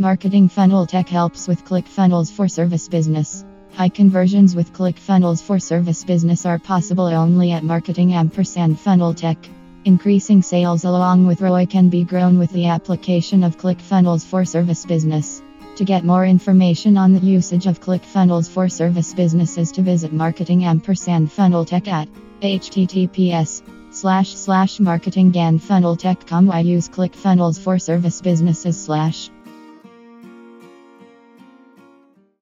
Marketing Funnel Tech helps with ClickFunnels for service business. High conversions with ClickFunnels for service business are possible only at Marketing Ampersand Funnel Tech. Increasing sales along with ROI can be grown with the application of ClickFunnels for service business. To get more information on the usage of ClickFunnels for service businesses to visit Marketing Ampersand Funnel Tech at https slash slash marketing and funnel tech.com. I use ClickFunnels for service businesses slash